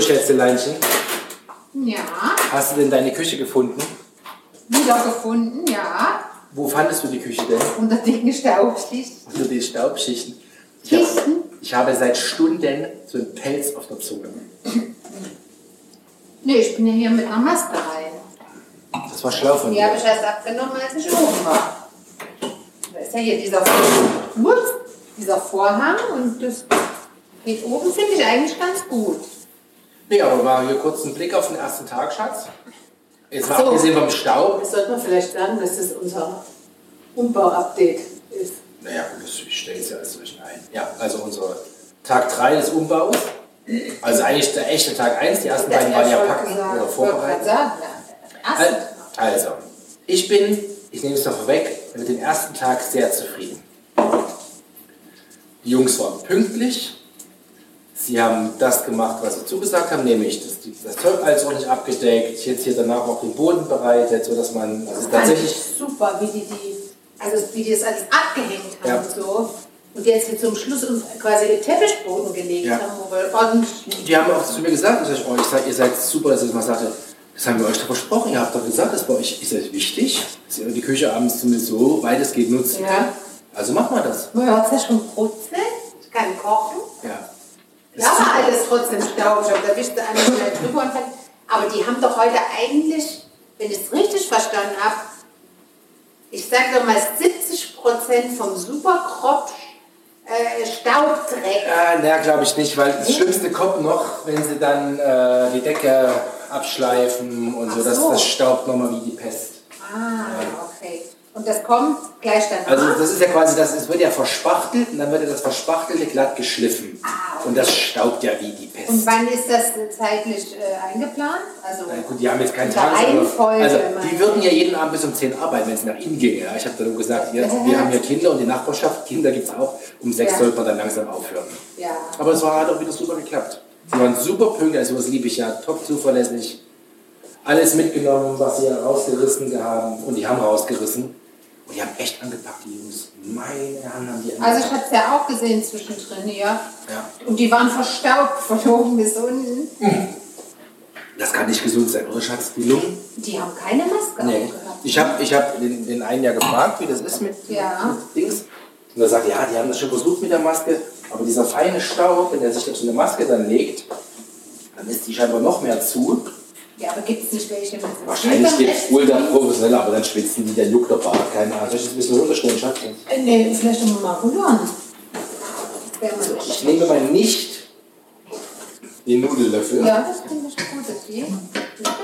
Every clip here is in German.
So, Schätzeleinchen, Ja, hast du denn deine Küche gefunden? wiedergefunden, ja. Wo fandest du die Küche denn? Unter dicken Staubschicht. Unter den Staubschichten. Ich, hab, ich habe seit Stunden so einen Pelz auf der Zunge. Nee, ich bin ja hier mit einer Maske rein. Das war schlau von Die dir. habe ich erst abgenommen, als ich oben war. Da ist ja hier dieser, dieser Vorhang und das geht oben, finde ich eigentlich ganz gut. Nee, aber war hier kurz ein Blick auf den ersten Tag, Schatz. Jetzt mal So. abgesehen vom Staub. Das sollte man vielleicht sagen, dass das unser Umbau-Update ist. Naja, das- ich stelle es ja als solchen ein. Ja, also unser Tag 3 des Umbaus. Also eigentlich der echte Tag 1. Die ersten beiden waren ja packen oder Ich wollte vorbereiten. sagen, ja. Also, ich bin, ich nehme es noch vorweg, mit dem ersten Tag sehr zufrieden. Die Jungs waren pünktlich. Sie haben das gemacht, was sie zugesagt haben, nämlich das, das Zeug alles ordentlich abgedeckt, jetzt hier danach auch den Boden bereitet, sodass man also Fand tatsächlich ich super, wie die, die, also wie die das alles abgehängt haben Ja. und so. Und jetzt hier zum Schluss uns quasi den Teppichboden gelegt Ja. haben, wo wir ordentlich Die haben auch zu mir gesagt, ich sag, oh, ich sag, ihr seid super, dass ihr das mal sagte. Das haben wir euch doch versprochen. Ihr habt doch gesagt, das bei euch ist das wichtig, dass ihr die Küche abends zumindest so weit es geht nutzen Ja. Also machen wir das. Hört es ja schon brutzeln, ich kann kochen. Ja. Ja, aber alles trotzdem aber da wischt einmal schnell drüber und fertig. Aber die haben doch heute eigentlich, wenn ich es richtig verstanden habe, ich sage doch mal 70 Prozent vom Superkropf äh, Staubdreck. Ja, na, glaube ich nicht, weil das Schlimmste kommt noch, wenn sie dann äh, die Decke abschleifen und so. Ach Das, so. das staubt nochmal wie die Pest. Ah, okay. Und das kommt gleich danach. Also das ist ja quasi, das es wird ja verspachtelt und dann wird ja das Verspachtelte glatt geschliffen. Und das staubt ja wie die Pest. Ah, und wann ist das zeitlich äh, eingeplant? Also, Na gut, die haben jetzt keinen. Reihenfolge, Also die würden ja jeden Abend bis um 10 arbeiten, wenn es nach ihnen ginge. Ja? Ich habe dann gesagt, jetzt, wir haben ja Kinder und die Nachbarschaft, Kinder gibt es auch. Um 6 Ja. sollte man dann langsam aufhören. ja. Aber es war, hat auch wieder super geklappt. Sie waren super pünktlich, also das liebe ich ja, top zuverlässig. Alles mitgenommen, was sie rausgerissen haben. Und die haben rausgerissen. Und die haben echt angepackt, die Jungs. Meine Herren haben die Also ich habe es ja auch gesehen zwischendrin hier. Ja. Und die waren verstaubt von oben bis unten. Das kann nicht gesund sein, oder Schatz? Die Lungen? Die haben keine Maske Nee. Ich habe ich hab den, den einen ja gefragt, wie das ist mit, Ja. mit Dings. Und er sagt, ja, die haben das schon versucht mit der Maske, aber dieser feine Staub, wenn der sich so eine Maske dann legt, dann ist die scheinbar noch mehr zu. Ja, aber gibt es nicht welche Wahrscheinlich geht Filtern? wohl der professionell, aber dann schwitzen die, der juckt der Bart, keine Ahnung. Soll ich das ein bisschen runterstellen, Schatz? Äh, Nee, vielleicht noch mal wäre mal Ich nehme mal nicht den Nudellöffel, Ja, das finde ich gut. dass die-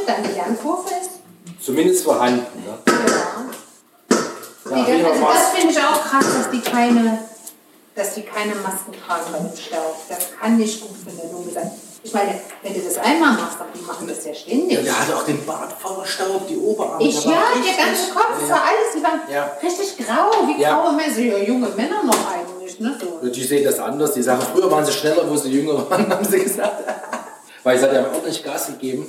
Deine Lernkurve ist. zumindest vorhanden. Ne? Ja. Ja, also das finde ich auch krass, dass die keine, dass die keine Masken tragen bei dem Staub. Das kann nicht gut für eine Lunge sein. Ich meine, wenn du das einmal machst, aber die machen das ja ständig. Ja, der hatte auch den Bart voller Staub, die Oberarme. Ich ja, war der ganze Kopf, so Ja. alles, die waren Ja. richtig grau, wie Ja. graue Männer, ja, junge Männer noch eigentlich, ne? So. Die sehen das anders. Die sagen, früher waren sie schneller, wo sie jünger waren, haben sie gesagt. Weil es hat ja ordentlich Gas gegeben.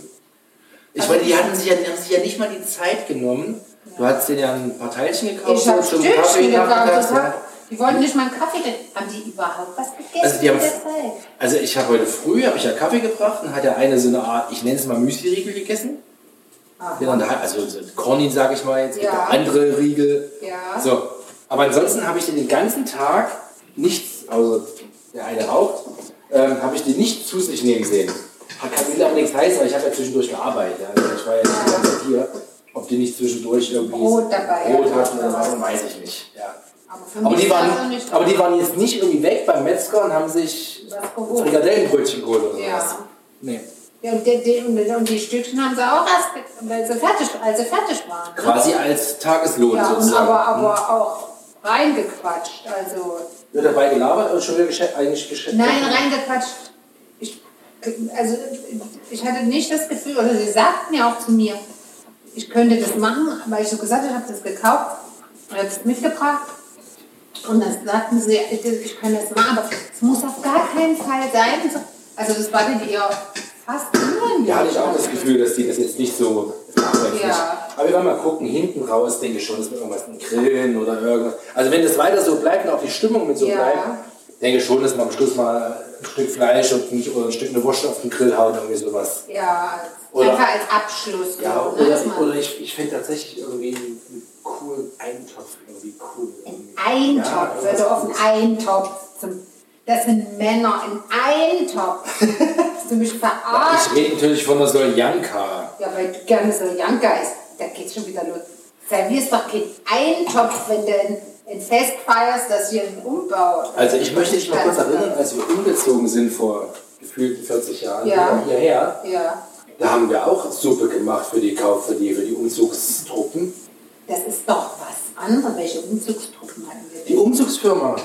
Ich Also meine, die hatten sich, ja, die haben sich ja nicht mal die Zeit genommen. Du hast denen ja ein paar Teilchen gekauft. Ich habe Stückchen gekauft, das ja. Die wollten nicht mal einen Kaffee trinken. Haben die überhaupt was gegessen Also die haben- in der Zeit? Also ich habe heute früh habe ich ja Kaffee gebracht und hat ja eine so eine Art, ich nenne es mal Müsli-Riegel gegessen. Aha. Ja, da- also so Corny sage ich mal jetzt, gibt Ja. auch andere Riegel. Ja. So, aber ansonsten habe ich den den ganzen Tag nichts, also der eine raucht, ähm, habe ich den nicht zu sich nehmen sehen. Hat kann will aber nichts heißen, weil ich habe ja zwischendurch gearbeitet. Also ich war ja nicht die ganze Zeit hier. Ob die nicht zwischendurch irgendwie Brot dabei Brot hatten oder was, weiß ich nicht. Ja. Aber, Aber die, waren, nicht aber die waren jetzt nicht irgendwie weg beim Metzger und haben sich. Frikadellenbrötchen geholt oder Ja. sowas. Nee. Ja, und, die, und, die Stückchen haben sie auch erst, weil sie fertig, als sie fertig waren. Ne? Quasi als Tageslohn Ja, sozusagen. aber, aber auch reingequatscht. Also, Wird dabei gelabert oder schon wieder geschä eigentlich geschätzt? nein, reingequatscht. Ich, also, ich hatte nicht das Gefühl, oder sie sagten ja auch zu mir, ich könnte das machen, weil ich so gesagt habe, ich habe das gekauft, habe es mitgebracht. Und dann sagten sie, ich kann das machen, aber es muss auf gar keinen Fall sein. Also das war dann eher fast unangenehm. Ja, hatte ich auch das Gefühl, dass die das jetzt nicht so. Ja. Aber wir werden mal gucken, hinten raus denke ich schon, dass wir irgendwas ein Grillen oder irgendwas. Also wenn das weiter so bleibt und auch die Stimmung mit so Ja. bleibt, denke schon, dass man am Schluss mal ein Stück Fleisch und ein, oder ein Stück eine Wurst auf den Grill haut, irgendwie sowas. Ja, Oder- einfach als Abschluss. Ja, ne, oder, man- oder ich, ich finde tatsächlich irgendwie einen coolen Eintopf irgendwie cool. Eintopf, Ja, würde auf einen Eintopf. Zum, das sind Männer, ein Eintopf. Hast du mich Ja, verarscht? ich rede natürlich von der Soljanka. Ja, weil du gerne so Janka ist. Da geht's schon wieder los. Servierst doch keinen Eintopf, wenn du ein, Fest feierst, das hier ein Umbau. Also ich möchte dich mal kurz erinnern, als wir umgezogen sind vor gefühlten 40 Jahren Ja. hierher, Ja, da haben wir auch Suppe gemacht für die Kauf, für die, für die Umzugstruppen. Das ist doch was anderes. Welche Umzugstruppen hatten wir Die denn? Umzugsfirma.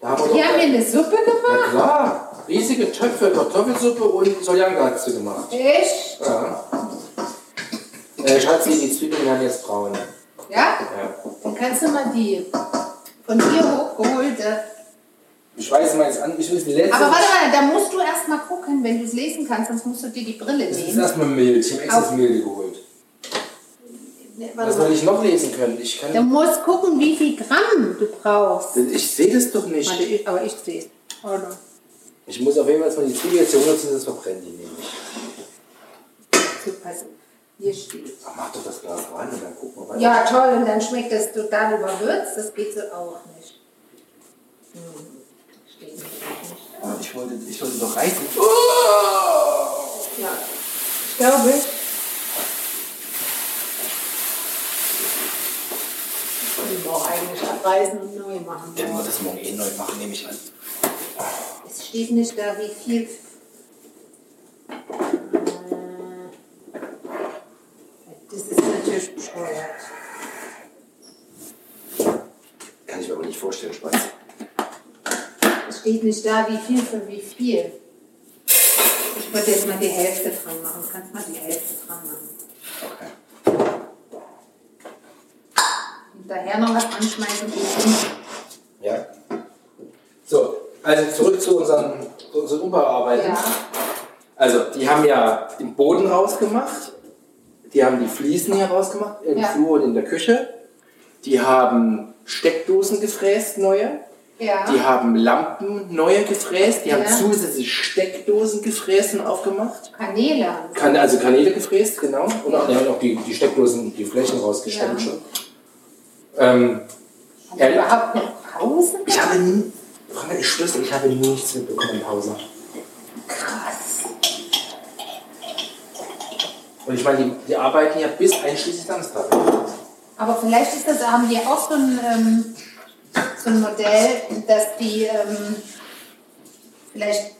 Da haben wir Die haben mir eine Suppe Na gemacht? klar, riesige Töpfe, Kartoffelsuppe und Soljanka hast du gemacht. Echt? Ja. Äh, Schatzi, die Zwiebeln werden jetzt braun. Ja? Ja. Dann kannst du mal die von dir hochgeholte. Ich weiß mal jetzt an, ich weiß die letzte. Aber warte mal, da musst du erst mal gucken, wenn du es lesen kannst, sonst musst du dir die Brille Das ist nehmen. erstmal Milch. Ich habe extra Auf- Milch geholt. Nee, Was soll ich noch lesen können? Ich Du kann. musst gucken, wie viel Gramm du brauchst. Ich sehe das doch nicht. Warte, ich- Aber ich sehe es. Ich muss auf jeden Fall mal die Zwiebel jetzt hier runterziehen, das verbrennen die nämlich. So, pass auf. Hier steht. Ach, mach doch das Glas rein und dann gucken wir weiter. Ja, toll, und dann schmeckt das total überwürzt. Das geht so auch nicht. Hm. Steht nicht. Ah, Ich wollte, ich wollte doch reißen. Ja, ich glaube. Ich auch eigentlich abreißen und neu machen. Dann wird das morgen eh neu machen, nehme ich an. Es steht nicht da, wie viel. Äh, Das ist natürlich bescheuert. Kann ich mir aber nicht vorstellen, Spaß. Es steht nicht da, wie viel für wie viel. Ich würde jetzt mal die Hälfte dran machen. Kannst mal die Hälfte dran machen. Okay. Daher noch was anschmeißen. Ja. So, also zurück zu unseren, zu unseren Umbauarbeiten. Ja. Also, die haben ja den Boden rausgemacht, die haben die Fliesen hier rausgemacht, im Ja. Flur und in der Küche. Die haben Steckdosen gefräst, neue. Ja. Die haben Lampen neue gefräst. Die haben Ja. zusätzlich Steckdosen gefräst und aufgemacht. Kanäle haben. Kan also Kanäle gefräst, genau. Und auch, ja, auch die, die Steckdosen, die Flächen rausgestemmt Ja. schon. Ähm, Ja. überhaupt eine Pause? ich habe nie, Frank, ich schwöre, ich habe nichts mitbekommen in Pause. Krass. Und ich meine, die, die arbeiten ja bis einschließlich Samstag. Aber vielleicht ist das, haben die auch so ein, ähm, so ein Modell, dass die ähm, vielleicht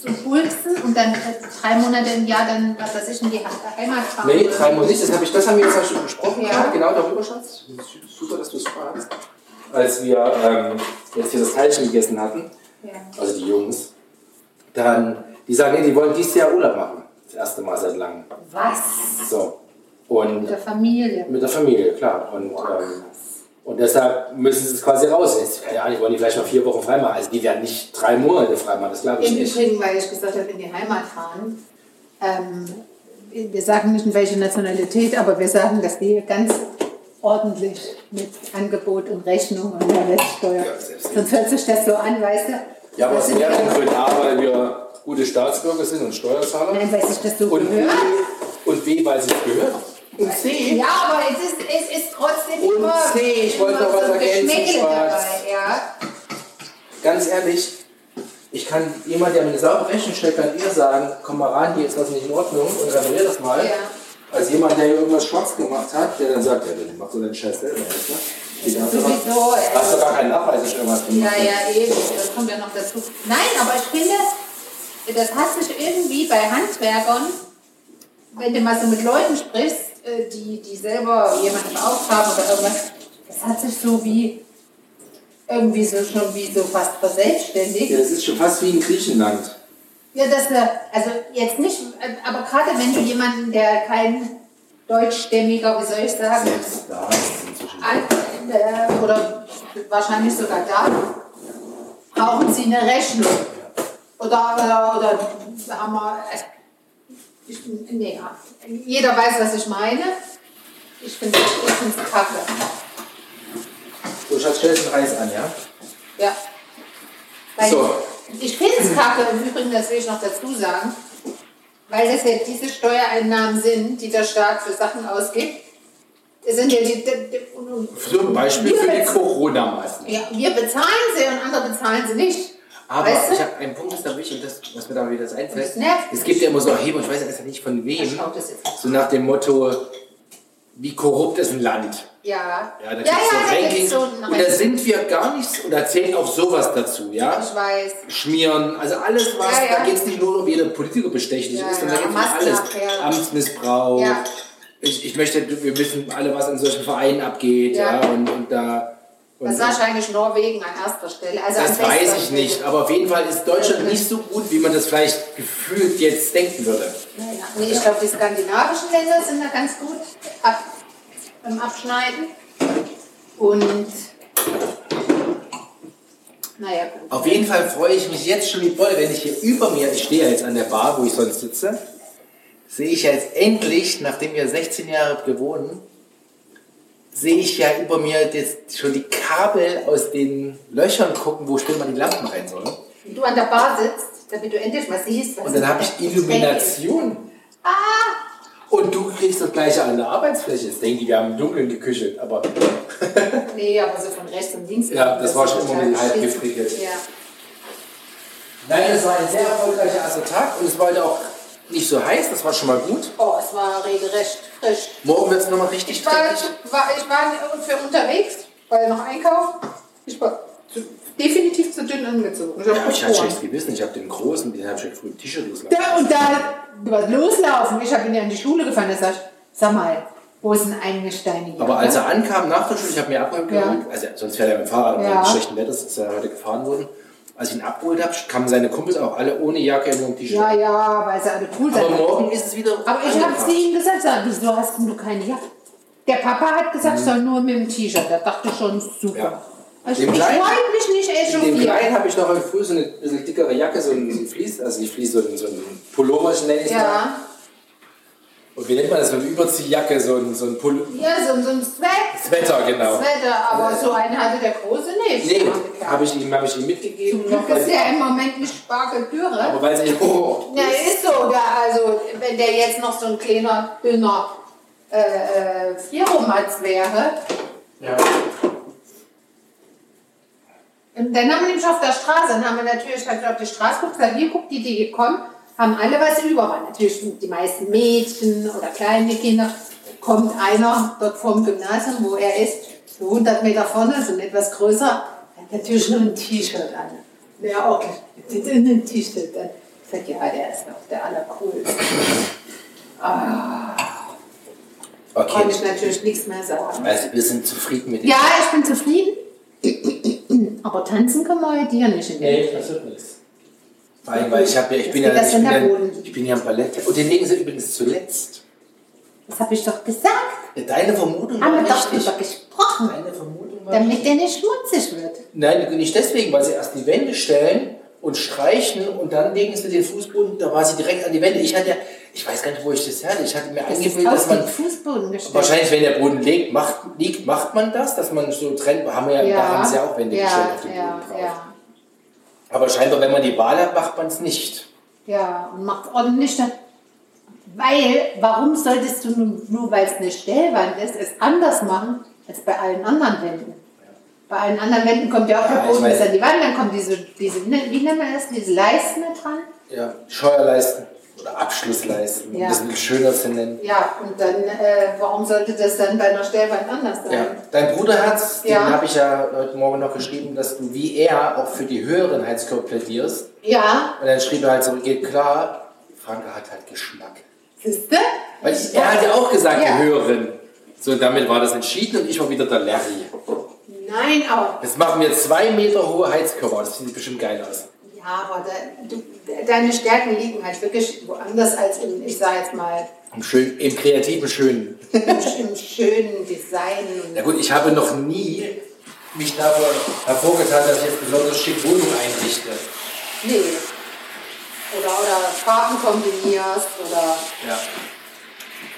so pulsen und dann äh, drei Monate im Jahr dann, was weiß ich, in die Heimat fahren. Nee, drei. Monate nicht, das, habe ich, das haben wir jetzt auch schon besprochen, Ja. gerade, genau darüber, Schatz. Super, dass du es fragst. Als wir ähm, jetzt hier das Teilchen gegessen hatten, Ja. also die Jungs, dann, die sagen, nee, die wollen dieses Jahr Urlaub machen. Das erste Mal seit langem. Was? So. Und Mit der Familie. mit der Familie, klar. Und, ähm, und deshalb müssen sie es quasi raus. Jetzt, keine Ahnung, wollen die vielleicht mal vier Wochen freimachen. Also die werden nicht drei Monate freimachen, das glaube ich Im nicht. Übrigen, weil ich gesagt habe, in die Heimat fahren. Ähm, wir sagen nicht in welche Nationalität, aber wir sagen, dass die ganz ordentlich mit Angebot und Rechnung und Mehrwertsteuer. Ja. Sonst hört sich das so an, weißt du? Ja, aber Das aus mehreren Gründen. A, weil wir gute Staatsbürger sind und Steuerzahler. Nein, weil sich das so Und gehört. und B, weil es sich gehört. Und C, Ja, aber es ist, es ist trotzdem Und immer, C, ich wollte noch was ergänzen, Spaß. dabei. Ja. ganz ehrlich, ich kann jemand, der mir eine saubere Rechnung stellt, kann eher sagen, komm mal ran, hier ist was nicht in Ordnung und reparier das mal. Ja. Als jemand, der hier irgendwas schwarz gemacht hat, der dann sagt, ja, dann mach so deinen Scheiß selber ne? Die hast du ey. Hast du gar keinen Nachweis, dass irgendwas gemacht Ja, ja, eben. Das kommt ja noch dazu. Nein, aber ich finde, das hat sich irgendwie bei Handwerkern, wenn du mal so mit Leuten sprichst, äh, die, die selber jemanden beauftragen oder irgendwas, das hat sich so wie irgendwie so schon wie so fast verselbstständigt. Ja, das ist schon fast wie in Griechenland. Ja, das, äh, also jetzt nicht, aber gerade wenn du jemanden, der kein deutschstämmiger, wie soll ich sagen, da ist es oder wahrscheinlich sogar da, brauchen sie eine Rechnung. Oder, oder, oder haben wir, ich, nee, jeder weiß, was ich meine. Ich finde es kacke. So, Schatz, stellst den Reis an, ja? Ja. Weil So. Ich finde es kacke, im Übrigen, das will ich noch dazu sagen, weil das ja diese Steuereinnahmen sind, die der Staat für Sachen ausgibt. Das sind ja die, die, die Zum Beispiel für die Corona-Maßnahmen. ja, wir bezahlen sie und andere bezahlen sie nicht. Aber Weißt du? ich habe einen Punkt, ist da wichtig, das, was mir da wieder das einfällt. Das Es gibt ja immer so Erhebungen, ich weiß ja nicht von wem, das so nach dem Motto, wie korrupt ist ein Land. Ja, Ja, da ja, gibt's so ja, da Rankings. so und da sind wir gar nichts, und da zählt auch sowas dazu, ja? Ich weiß. Schmieren, also alles was, Ja, ja. da geht es nicht nur um jeder Politiker bestechlich Ja, ist, sondern ja, da geht es um alles. Amtsmissbrauch. Ja. Ich, ich möchte, wir wissen alle, was in solchen Vereinen abgeht, ja, Ja. und, und da. Und, Das ist wahrscheinlich Norwegen an erster Stelle. Also das weiß ich Stelle. nicht, aber auf jeden Fall ist Deutschland nicht so gut, wie man das vielleicht gefühlt jetzt denken würde. Naja, nee, ich glaube, die skandinavischen Länder sind da ganz gut beim Abschneiden. Und naja, gut. Auf jeden Fall freue ich mich jetzt schon wie Boll, wenn ich hier über mir, ich stehe ja jetzt an der Bar, wo ich sonst sitze, sehe ich jetzt endlich, nachdem wir 16 Jahre gewohnt, sehe ich ja über mir das, schon die Kabel aus den Löchern gucken, wo still man die Lampen rein soll. Wenn du an der Bar sitzt, damit du endlich mal siehst, was Und dann habe ich Illumination. Ah! Und du kriegst das gleiche an der Arbeitsfläche. Jetzt denken die, wir haben im Dunkeln geküchelt, aber Nee, aber so von rechts und links. Ja, das war schon immer mit halb gefrickelt. Ja. nein, es war ein sehr erfolgreicher erster Tag und es war heute auch nicht so heiß, das war schon mal gut. Oh, es war regelrecht frisch. Morgen wird es nochmal richtig Ich war, war, ich war für unterwegs, weil noch einkaufen. Ich war zu, definitiv zu dünn angezogen. Ich Ja, ich hatte schlechtes Gewissen. Ich habe den großen, den habe ich schon früh im T-Shirt loslassen. Da und da, loslaufen. Ich habe ihn ja in die Schule gefahren. Da sag ich, sag mal, wo ist denn eigentlich deine Jacke? Aber als er ankam nach der Schule, ich habe mir abgeholt, Ja. also sonst fährt er mit dem Fahrrad, Ja. wegen schlechten Wetters ist er heute gefahren worden. Als ich ihn abgeholt habe, kamen seine Kumpels auch alle ohne Jacke nur im T-Shirt. Ja, ja, weil sie alle cool sind. Aber morgen ist es wieder. Aber ich habe zu ihm gesagt, sag, wieso hast du keine Jacke? Der Papa hat gesagt, ich soll nur mit dem T-Shirt. Da dachte ich schon, super. Mhm. Ja. Also Dem ich freue mich nicht Dem echauffiert. Kleinen habe ich noch heute früh so eine bisschen dickere Jacke, so ein, so Fleece, also nicht Fleece, so ein, so ein Pullover, nenne ich mal. Ja, Und wie nennt man das, so eine Überziehjacke, so ein, so ein Pull ja so, so ein Sweat. Sweater, genau. Sweater, aber so einen hatte der Große nicht. Nee, habe ich ihm, hab ich ihm mitgegeben. Zum noch, Glück ist der im Moment nicht spargeldürre. aber weil sie, oh, Ja, ist so. Ja, also, wenn der jetzt noch so ein kleiner, dünner äh, äh, Vieromatz wäre. ja. Und dann haben wir nämlich auf der Straße, dann haben wir natürlich halt auf die Straße geguckt, gesagt, hier guckt die, die gekommen, haben alle was über. Waren natürlich die meisten Mädchen oder kleine Kinder. Kommt einer dort vom Gymnasium, wo er ist, so 100 Meter vorne, so ein etwas größer, hat natürlich nur ein T-Shirt an. Ja, okay, jetzt in ein T-Shirt an. Ich sag, ja, der ist doch der allercoolste. Okay. Konnte ich natürlich nichts mehr sagen. Also wir sind zufrieden mit dem. Ja, ich bin zufrieden. Aber tanzen können wir heute hier nicht in der Nee, das wird nichts. Allem, weil ich, hab ja, ich, bin ja, ich, bin ja, ich bin ja am Ballett. Und den legen sie übrigens zuletzt. Das habe ich doch gesagt. Deine Vermutung war wir doch richtig. drüber gesprochen. Deine Vermutung war Damit der nicht schmutzig wird. Nein, nicht deswegen, weil sie erst die Wände stellen und streichen und dann legen sie den Fußboden, da war sie direkt an die Wände. Ich hatte ja, ich weiß gar nicht, wo ich das hatte. Ich hatte mir Das eingebildet, dass man Fußboden gestellt. wahrscheinlich, wenn der Boden liegt, macht, liegt, macht man das, dass man so trennt. Haben wir ja, da haben sie ja auch Wände ja, gestellt auf den ja, Boden drauf. ja, Aber scheinbar, wenn man die Wahl hat, macht man es nicht. ja. Und macht ordentlich dann. Weil, warum solltest du nur, nur weil es eine Stellwand ist, es anders machen als bei allen anderen Wänden? Bei allen anderen Wänden kommt ja auch Ja, der Boden bis an die Wand, dann kommt diese, diese, wie nennt man das, diese Leisten mit dran. Ja, Steuerleisten oder Abschlussleisten, um Ja. das ein bisschen schöner zu nennen. Ja, und dann, äh, warum sollte das dann bei einer Stellwand anders sein? Ja. Dein Bruderherz, Ja. den habe ich ja heute Morgen noch geschrieben, dass du wie er auch für die höheren Heizkörper plädierst. Ja, Und dann schrieb er halt so, geht klar, Franke hat halt Geschmack. siehste? Weil ich, er hat ja auch gesagt, Ja. die höheren. So, damit war das entschieden und ich war wieder der Larry. Nein, aber, Jetzt machen wir zwei Meter hohe Heizkörper, das sieht bestimmt geil aus. Aber da, du, deine Stärken liegen halt wirklich woanders als im, ich sag jetzt mal, Im, schön, im kreativen Schönen. im, im schönen Design. Ja gut, ich habe noch nie mich davon hervorgetan, dass ich jetzt besonders schick Wohnung einrichte. Nee. Oder, oder Farben kombinierst oder. Ja.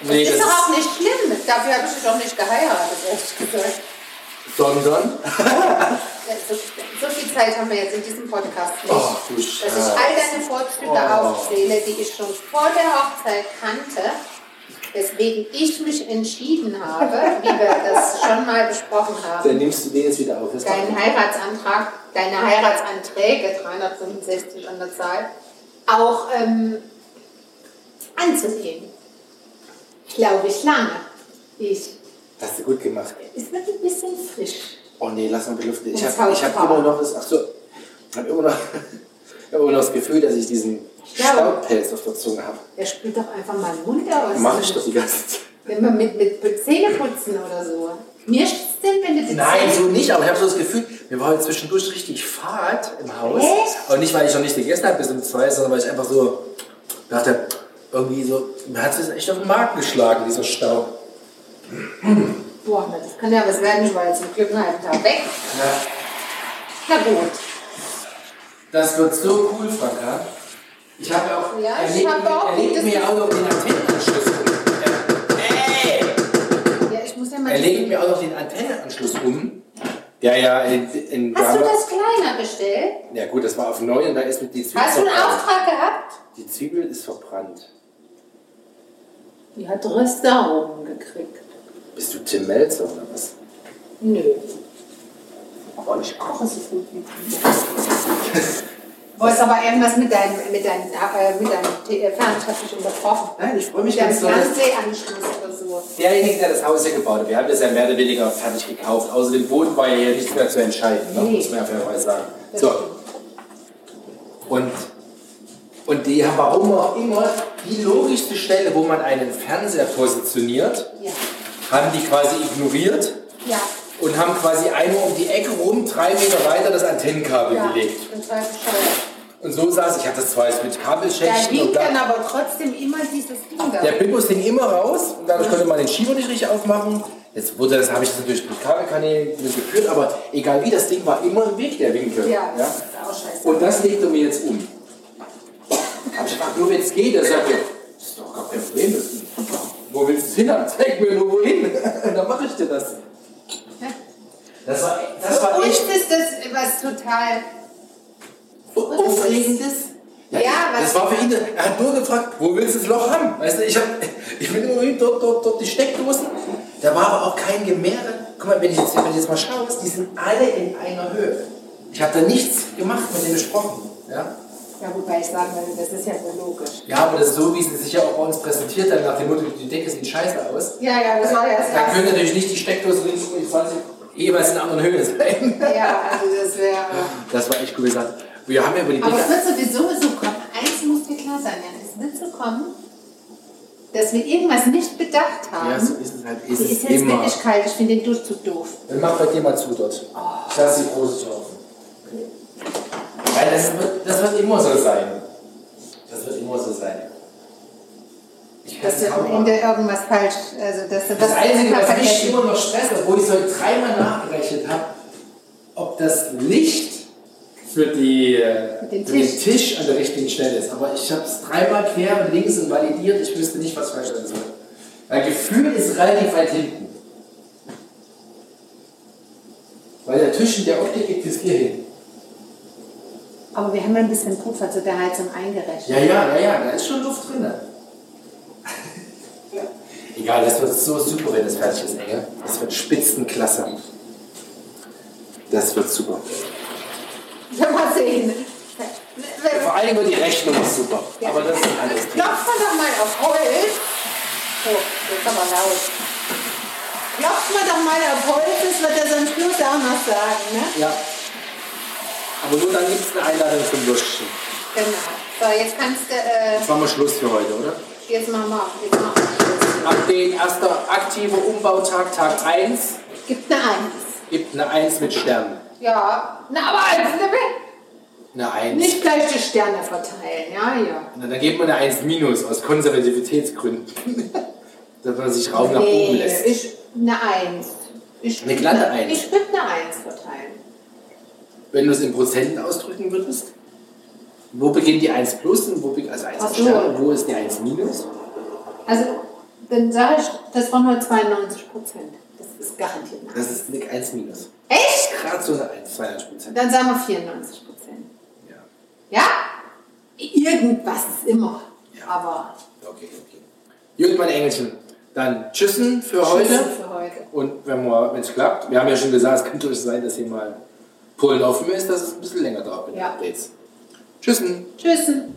Nee, ist doch auch nicht schlimm. Dafür habe ich dich doch nicht geheiratet, ehrlich gesagt. Sondern. So, so viel Zeit haben wir jetzt in diesem Podcast nicht, Oh, du dass ich all deine Vorzüge Oh. aufzähle, die ich schon vor der Hochzeit kannte, weswegen ich mich entschieden habe, wie wir das schon mal besprochen Dann haben, nimmst du den jetzt wieder auf. Deinen Heiratsantrag, deine Heiratsanträge, 365 an der Zahl, auch ähm, anzugehen. Glaube ich lange. Ich. Hast du gut gemacht. Es wird ein bisschen frisch. Oh nee, lass mal belüften. Ich habe ich hab immer noch das. Ach so. Ich habe immer, noch- ich hab immer noch das Gefühl, dass ich diesen Ja, Staubpelz auf der Zunge habe. Der spült doch einfach mal den Mund aus. Mache ich doch die ganze Zeit. Wenn man mit, mit, mit Zähneputzen oder so. Mir stützt denn, wenn du die Nein, so Zähne... nicht, aber ich habe so das Gefühl, mir war heute zwischendurch richtig Fahrt im Haus. Echt? Und nicht, weil ich noch nicht gegessen habe bis um zwei, sondern weil ich einfach so dachte, irgendwie so, mir hat es echt auf den Magen geschlagen, dieser Staub. Boah, das kann ja was werden, ich war jetzt zum Glück einen halben Tag weg. Na gut. Das wird so cool, Franka. Ich habe ja auch, Ja, er ich legt hab mir- auch er legt gutes- mir auch noch den Antennenanschluss um. Er, ey! Ja, ich muss ja mal... er legt mir auch noch den Antennenanschluss um. Ja, ja, in, in Hast du das kleiner bestellt? Ja gut, das war auf neu und da ist mit die Zwiebel Hast du einen. Auftrag gehabt? Die Zwiebel ist verbrannt. Die hat Restaurung gekriegt. Bist du Tim Melzer oder was? Nö. Aber ich koche so gut wie du. Wolltest aber irgendwas mit deinem, mit deinem, äh, mit deinem äh, dich unterbrochen. Nein, ich freue mich Mit ganz doll. Fernsehanschluss oder so. Derjenige, der das Haus hier gebaut hat, wir haben das ja mehr oder weniger fertig gekauft. Außer dem Boden war ja hier nichts mehr zu entscheiden, ne? Nee. muss man ja fairerweise sagen. Das So, stimmt. und, und die haben, warum auch immer, die logischste Stelle, wo man einen Fernseher positioniert, Ja. Haben die quasi ignoriert Ja. und haben quasi einmal um die Ecke rum, drei Meter weiter, das Antennenkabel Ja. gelegt. Und so saß ich, hatte jetzt mit Da Kabelschächten und hing dann aber trotzdem immer dieses Ding da. Der Bimbus ging immer raus und dadurch konnte man den Schieber nicht richtig aufmachen. Jetzt wurde das, habe ich das natürlich mit Kabelkanälen geführt, aber egal wie, das Ding war immer im Weg, der Winkel. Ja, das ist auch scheiße. Und das legt er mir jetzt um. Hab ich gefragt, nur wenn es geht, er sagte, das ist doch gar kein Problem. Das hin? Zeig mir nur wohin. Und dann mache ich dir das. Das war, das Für war uns echt ist das was total. Aufregendes? Ja, was- das war für ihn, er hat nur gefragt, wo willst du das Loch haben? Weißt du, ich, hab, ich bin immer hin, dort, dort, dort die Steckdosen. Da war aber auch kein Gemehre. Guck mal, wenn ich jetzt, wenn ich jetzt mal schaue, die sind alle in einer Höhe. Ich habe da nichts gemacht, mit denen gesprochen. Ja? Ja, wobei ich sagen würde, das ist ja wohl logisch. ja, aber das ist so, wie sie sich ja auch bei uns präsentiert haben, nach dem Motto, die Decke sieht scheiße aus. Ja, ja, das war ja das Da können natürlich nicht die Steckdosen links um die 20 jeweils in einer anderen Höhe sein. Ja, also das wäre. Das war echt cool gesagt. Wir haben ja über die Aber Decke. es wird sowieso so kommen. Eins muss dir klar sein, Jan. Es wird so kommen, dass wir irgendwas nicht bedacht haben. Ja, so ist es halt. Ist Die es ist jetzt immer. wirklich kalt. Ich finde den Durchzug doof. Dann mach bei dir mal zu dort. Ich lasse die große Tür. Weil das wird, das wird immer so sein. Das wird immer so sein. Ich Dass du am Ende irgendwas falsch. Also, dass du Das Einzige, was mich immer noch stresst, obwohl ich heute dreimal nachgerechnet habe, ob das Licht für, die, den für den Tisch. Tisch an der richtigen Stelle ist. Aber ich habe es dreimal quer und links und validiert. Ich wüsste nicht, was falsch sein soll. Mein Gefühl ist relativ weit hinten. Weil der Tisch in der Optik geht bis hier hin. Aber wir haben ja ein bisschen Puffer zu der Heizung eingerechnet. Ja, ja, ja, ja, da ist schon Luft drin. Egal, das wird so super, wenn das fertig ist, Enge. Das wird spitzenklasse. Das wird super. Ja, mal sehen. Vor allem wird die Rechnung super. Aber das ist Thema. Klopft man doch mal auf Holz. Oh, das ist aber laut. Klopft man doch mal auf Holz, das wird er sonst Schluss auch noch sagen, ne? Ja. Aber nur dann gibt es eine Einladung zum Würstchen. Genau. So, jetzt kannst du, äh, Jetzt machen wir Schluss für heute, oder? jetzt machen wir, jetzt machen wir. Ab den erster aktive Umbautag, Tag 1, Gibt eine Eins. gibt eine 1 mit Stern. Ja, na, aber eins, ne? Eine 1. Nicht gleich die Sterne verteilen, ja, ja. Na, dann gibt man eine 1 minus aus Konservativitätsgründen. Dass man sich Raum nach oben Nee, lässt. ich, eine Eins. Ich Eine glatte ne- Eins. Ich würde eine Eins verteilen. Wenn du es in Prozenten ausdrücken würdest, wo beginnt die 1 plus und wo also 1 Ach mit so. Und wo ist die 1 minus? Also, dann sage ich, das waren nur 92 Prozent. Das ist garantiert nein. Das ist eine 1 minus. Echt? Gerade so eine 1, 92 Prozent. Dann sagen wir 94 Prozent. Ja. Ja? Irgendwas ist immer. Ja. Aber Okay, okay. Gut, meine Engelchen. Dann tschüssen für heute. für heute. Und wenn es klappt, wir haben ja schon gesagt, es könnte sein, dass hier mal Polen offen ist, dass es ein bisschen länger dauert mit Ja. Updates. Tschüssen. Tschüssen.